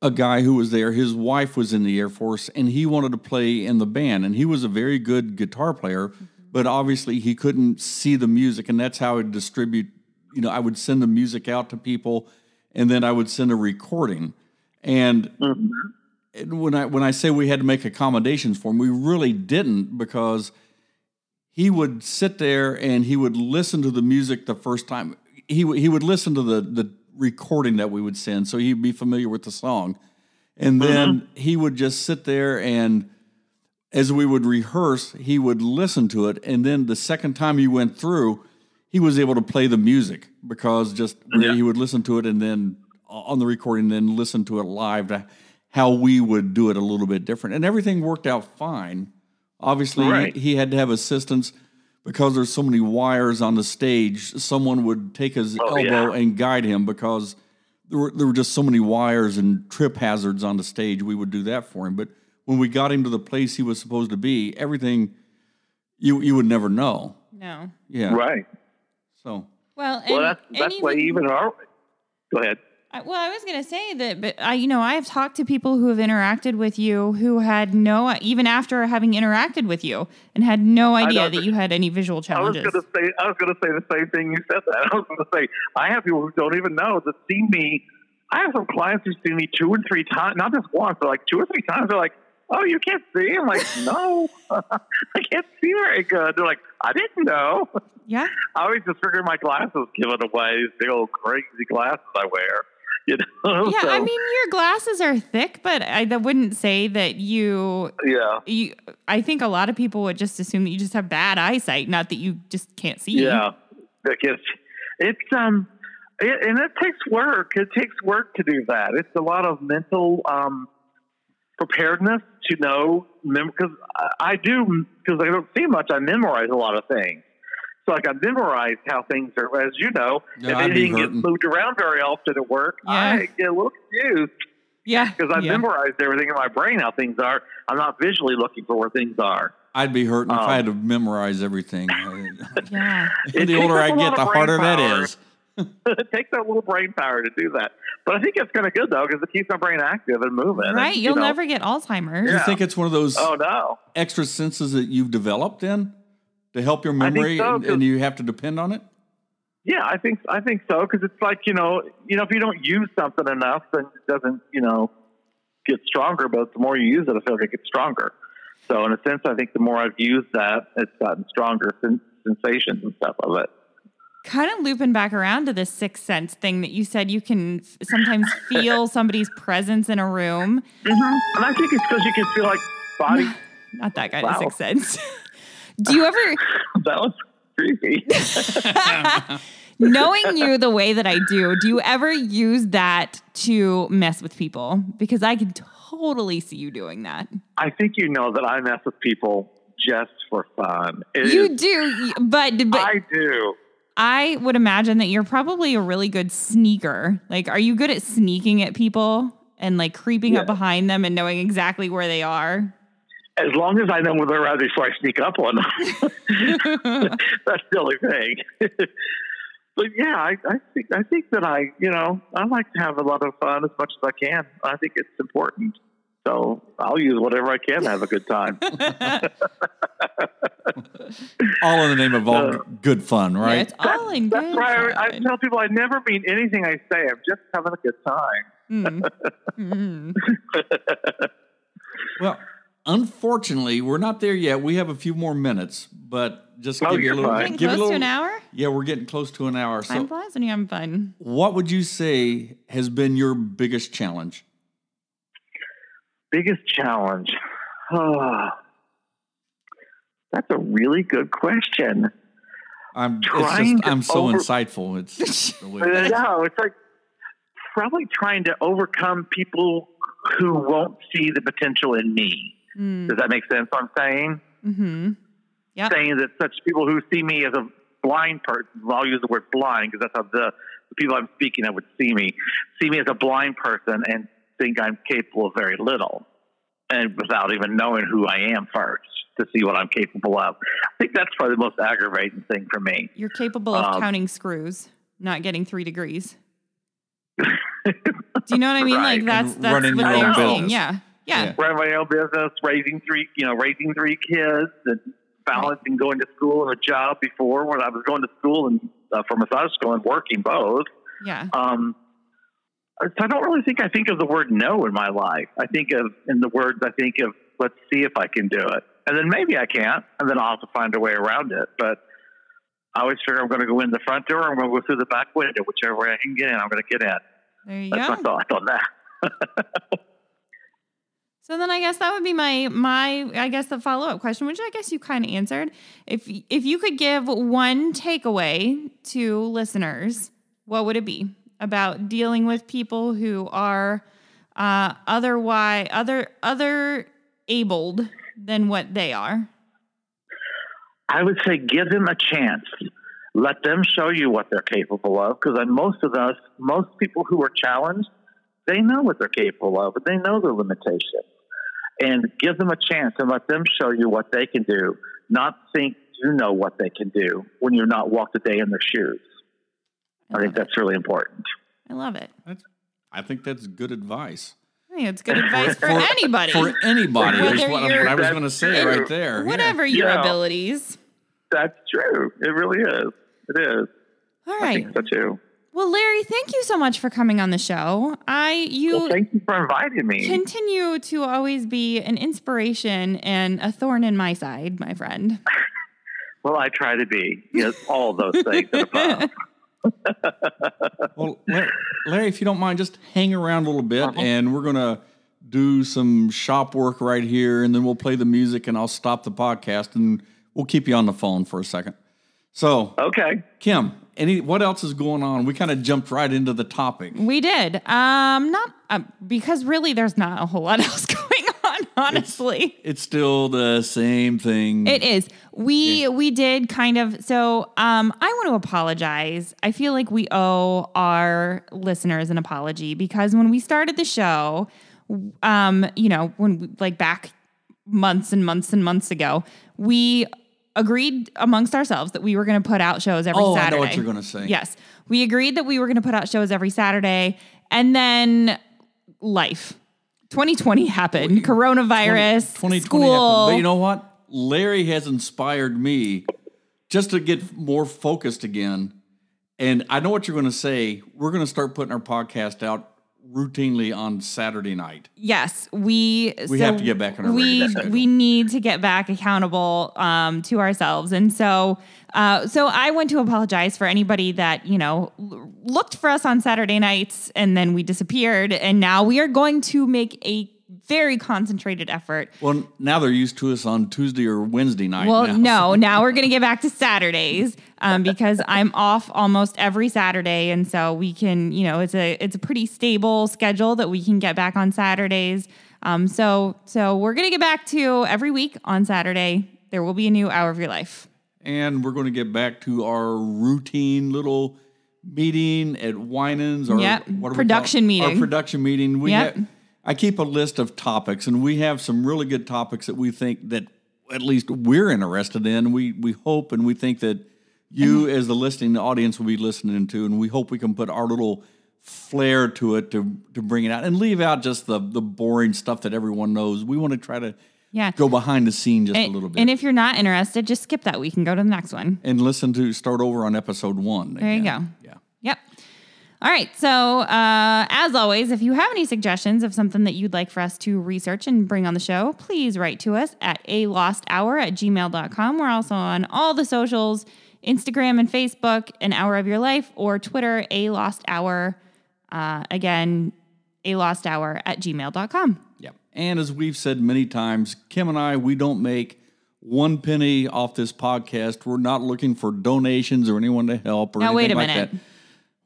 a guy who was there. His wife was in the Air Force, and he wanted to play in the band, and he was a very good guitar player, but obviously he couldn't see the music, and that's how I would distribute. You know, I would send the music out to people, and then I would send a recording, and and when I when I say we had to make accommodations for him, we really didn't because he would sit there and he would listen to the music the first time. He would- he would listen to the the recording that we would send, so he'd be familiar with the song, and mm-hmm. then he would just sit there and as we would rehearse, he would listen to it, and then the second time he went through, he was able to play the music because just Yeah. he would listen to it and then on the recording, then listen to it live to how we would do it a little bit different, and everything worked out fine. Obviously, Right. he, he had to have assistance because there's so many wires on the stage. Someone would take his Oh, elbow yeah. and guide him because there were there were just so many wires and trip hazards on the stage. We would do that for him, but when we got him to the place he was supposed to be, everything you you would never know. no. Yeah. Right. So Well, and, Well, that's and that's why even our. Go ahead. I- Well, I was going to say that, but I, you know, I have talked to people who have interacted with you who had no, even after having interacted with you, and had no idea that you had any visual I was challenges. going to say I was going to say the same thing you said that. I was going to say I have people who don't even know that see me. I have some clients who see me two and three times, not just once, but like two or three times. They're like, "Oh, you can't see?" I'm like, "No, I can't see very good." They're like, "I didn't know." yeah, I always just figure my glasses give it away. These big old crazy glasses I wear. You know? Yeah, So, I mean your glasses are thick, but I that wouldn't say that you yeah. you I think a lot of people would just assume that you just have bad eyesight, not that you just can't see. Yeah, Like, it's it's um, it, and it takes work. It takes work to do that. It's a lot of mental um preparedness to know because I do because I don't see much. I memorize a lot of things. So like I memorized how things are, as you know. Yeah, if I'd be anything gets moved around very often at work, Yeah. I get a little confused Yeah. because I've yeah. memorized everything in my brain how things are. I'm not visually looking for where things are. I'd be hurting if Um, I had to memorize everything. Yeah. The older takes I a get, the harder that power. is. it takes a little brain power to do that. But I think it's kind of good though because it keeps my brain active and moving. Right. And, you You'll know, never get Alzheimer's. Do you think it's one of those Oh no. extra senses that you've developed then to help your memory so, and, 'cause- and you have to depend on it? Yeah, I think I think so because it's like you know you know if you don't use something enough, then it doesn't you know get stronger. But the more you use it, I feel like it gets stronger. So in a sense, I think the more I've used that, it's gotten stronger sen- sensations and stuff of it. Kind of looping back around to this sixth sense thing that you said you can sometimes feel somebody's presence in a room. Mm-hmm. And I think it's because you can feel like body. Not that kind of Wow. sixth sense. Do you ever, that was creepy. knowing you the way that I do, do you ever use that to mess with people? Because I can totally see you doing that. I think you know that I mess with people just for fun. It You is- do, but but I do. I would imagine that you're probably a really good sneaker. Like, are you good at sneaking at people and like creeping up behind them and knowing exactly where they are? As long as I know where they're at before I sneak up on them. That's the only thing. but yeah, I, I think I think that I, you know, I like to have a lot of fun as much as I can. I think it's important. So I'll use whatever I can to have a good time. All in the name of all Uh, good fun, Yeah, right? it's all in That's good. why I, I tell people I never mean anything I say. I'm just having a good time. Mm. Mm. well, unfortunately, we're not there yet. We have a few more minutes, but just Oh, give you a little. fine. Getting give you a close to little- an hour? Yeah, we're getting close to an hour. Time So, flies when you're having fun. what would you say has been your biggest challenge? Biggest challenge. Oh, that's a really good question. I'm. It's Trying just. I'm so over- insightful. It's. the No, it's like probably trying to overcome people who won't see the potential in me. Mm. Does that make sense? What I'm saying hmm Yep. saying that such people who see me as a blind person. I'll use the word blind because that's how the, the people I'm speaking of would see me. See me as a blind person and think I'm capable of very little, and without even knowing who I am first to see what I'm capable of. I think that's probably the most aggravating thing for me. You're capable of Um, counting screws, not getting three degrees. Do you know what I mean? Right. Like that's that's what your they're saying. Yeah. Yeah. Yeah. run my own business, raising three, you know, raising three kids, and balancing going to school and a job before when I was going to school and uh, for massage school and working both. Yeah. Um, so I don't really think I think of the word no in my life. I think of in the words I think of let's see if I can do it, and then maybe I can't, and then I'll have to find a way around it. But I always figure I'm going to go in the front door, I'm going to go through the back window, whichever way I can get in, I'm going to get in. There you That's go. my thought on that. So then I guess that would be my my I guess the follow up question, which I guess you kind of answered. If if you could give one takeaway to listeners, what would it be about dealing with people who are uh, otherwise other other abled than what they are? I would say give them a chance. Let them show you what they're capable of. Because most of us, most people who are challenged, they know what they're capable of, but they know their limitations. And give them a chance and let them show you what they can do. Not think you know what they can do when you're not walked a day in their shoes. I think love it. that's really important. I love it. That's, I think that's good advice. I think it's good advice for, anybody, For anybody, is Whether what, what I was going to say true. right there. Yeah. whatever your Yeah. abilities. That's true. It really is. It is. All I right. think so too. Well, Larry, thank you so much for coming on the show. I you Well, thank you for inviting me. continue to always be an inspiration and a thorn in my side, my friend. well, I try to be. Yes, all those things and above. Well, Larry, Larry, if you don't mind, just hang around a little bit, Uh-huh. and we're gonna do some shop work right here, and then we'll play the music, and I'll stop the podcast, and we'll keep you on the phone for a second. So, Okay. Kim, any what else is going on? We kind of jumped right into the topic. We did. Um, not uh, because really, there's not a whole lot else going on. Honestly, It's still the same thing. It is. We we did kind of so um I want to apologize. I feel like we owe our listeners an apology because when we started the show, um you know, when like back months and months and months ago, we agreed amongst ourselves that we were going to put out shows every Oh, I know Saturday. what you're gonna say. Yes. We agreed that we were going to put out shows every Saturday and then life 2020 happened. Coronavirus, 2020 school. happened. But you know what? Larry has inspired me just to get more focused again. And I know what you're going to say. We're going to start putting our podcast out routinely on Saturday night. Yes, we We so have to get back on our we we need to get back accountable um, to ourselves, and so uh, so I want to apologize for anybody that you know l- looked for us on Saturday nights and then we disappeared, and now we are going to make a very concentrated effort. Well, now they're used to us on Tuesday or Wednesday night. Well, now. no, now we're going to get back to Saturdays um, because I'm off almost every Saturday, and so we can, you know, it's a it's a pretty stable schedule that we can get back on Saturdays. Um, so so we're going to get back to every week on Saturday. There will be a new hour of your life. And we're going to get back to our routine little meeting at Winans. Or Yep, what do we production meeting. Our production meeting. We Yep. I keep a list of topics, and we have some really good topics that we think that at least we're interested in. We we hope and we think that you, Mm-hmm. as the listening audience, will be listening to, and we hope we can put our little flair to it to to bring it out and leave out just the the boring stuff that everyone knows. We want to try to Yeah. go behind the scene just a little bit and if you're not interested, just skip that week and go to the next one. and listen to start over on episode one. There you go. All right. So, uh, as always, if you have any suggestions of something that you'd like for us to research and bring on the show, please write to us at a lost hour at gmail.com. We're also on all the socials Instagram and Facebook, an hour of your life, or Twitter, a lost hour. Uh, again, a lost hour at gmail.com. Yep. And as we've said many times, Kim and I, we don't make one penny off this podcast. We're not looking for donations or anyone to help or Now, anything wait a like minute. that.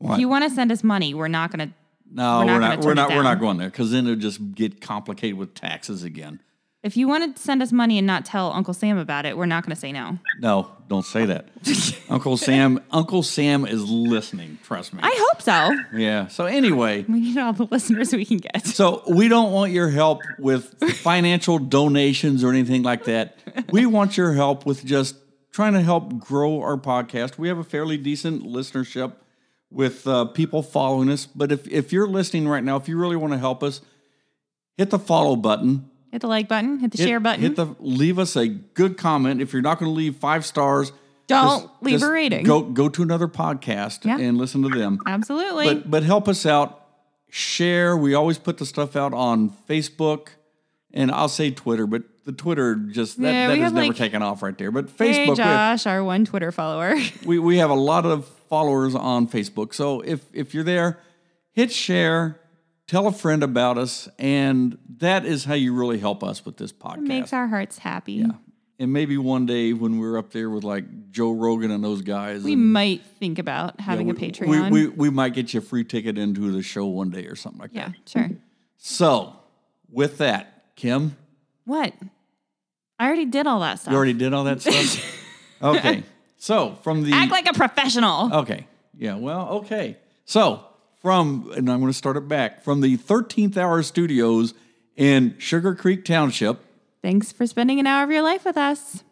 If you want to send us money, we're not going to. No, We're we're not not. We're not. We're not going there because then it'll just get complicated with taxes again. If you want to send us money and not tell Uncle Sam about it, we're not going to say no. No, don't say that. Uncle Sam. Uncle Sam is listening. Trust me. I hope so. yeah. So anyway, We need all the listeners we can get. So we don't want your help with financial donations or anything like that. We want your help with just trying to help grow our podcast. We have a fairly decent listenership with uh, people following us. But if, if you're listening right now, if you really want to help us, hit the follow button. Hit the like button, hit the Hit, share button. Hit the leave us a good comment. If you're not going to leave five stars, Don't leave a rating. Go go to another podcast Yeah. and listen to them. Absolutely. But but help us out. Share. We always put the stuff out on Facebook, and I'll say Twitter, but the Twitter just that, Yeah, that has never like- taken off right there. But hey, Facebook, have, Josh, our one Twitter follower. we we have a lot of followers on Facebook. So if if you're there, hit share. Tell a friend about us, and that is how you really help us with this podcast. Makes our hearts happy. Yeah. and maybe one day when we're up there with like Joe Rogan and those guys, We and- might think about having a we- Patreon. We, we, we might get you a free ticket into the show one day or something like yeah, that. Yeah, sure. So, with that, Kim, What? I already did all that stuff. you already did all that stuff? okay. So, from the. Act like a professional. okay. Yeah, well, okay. So, from, and I'm going to start it back, from the 13th Hour Studios in Sugarcreek Township, Thanks for spending an hour of your life with us.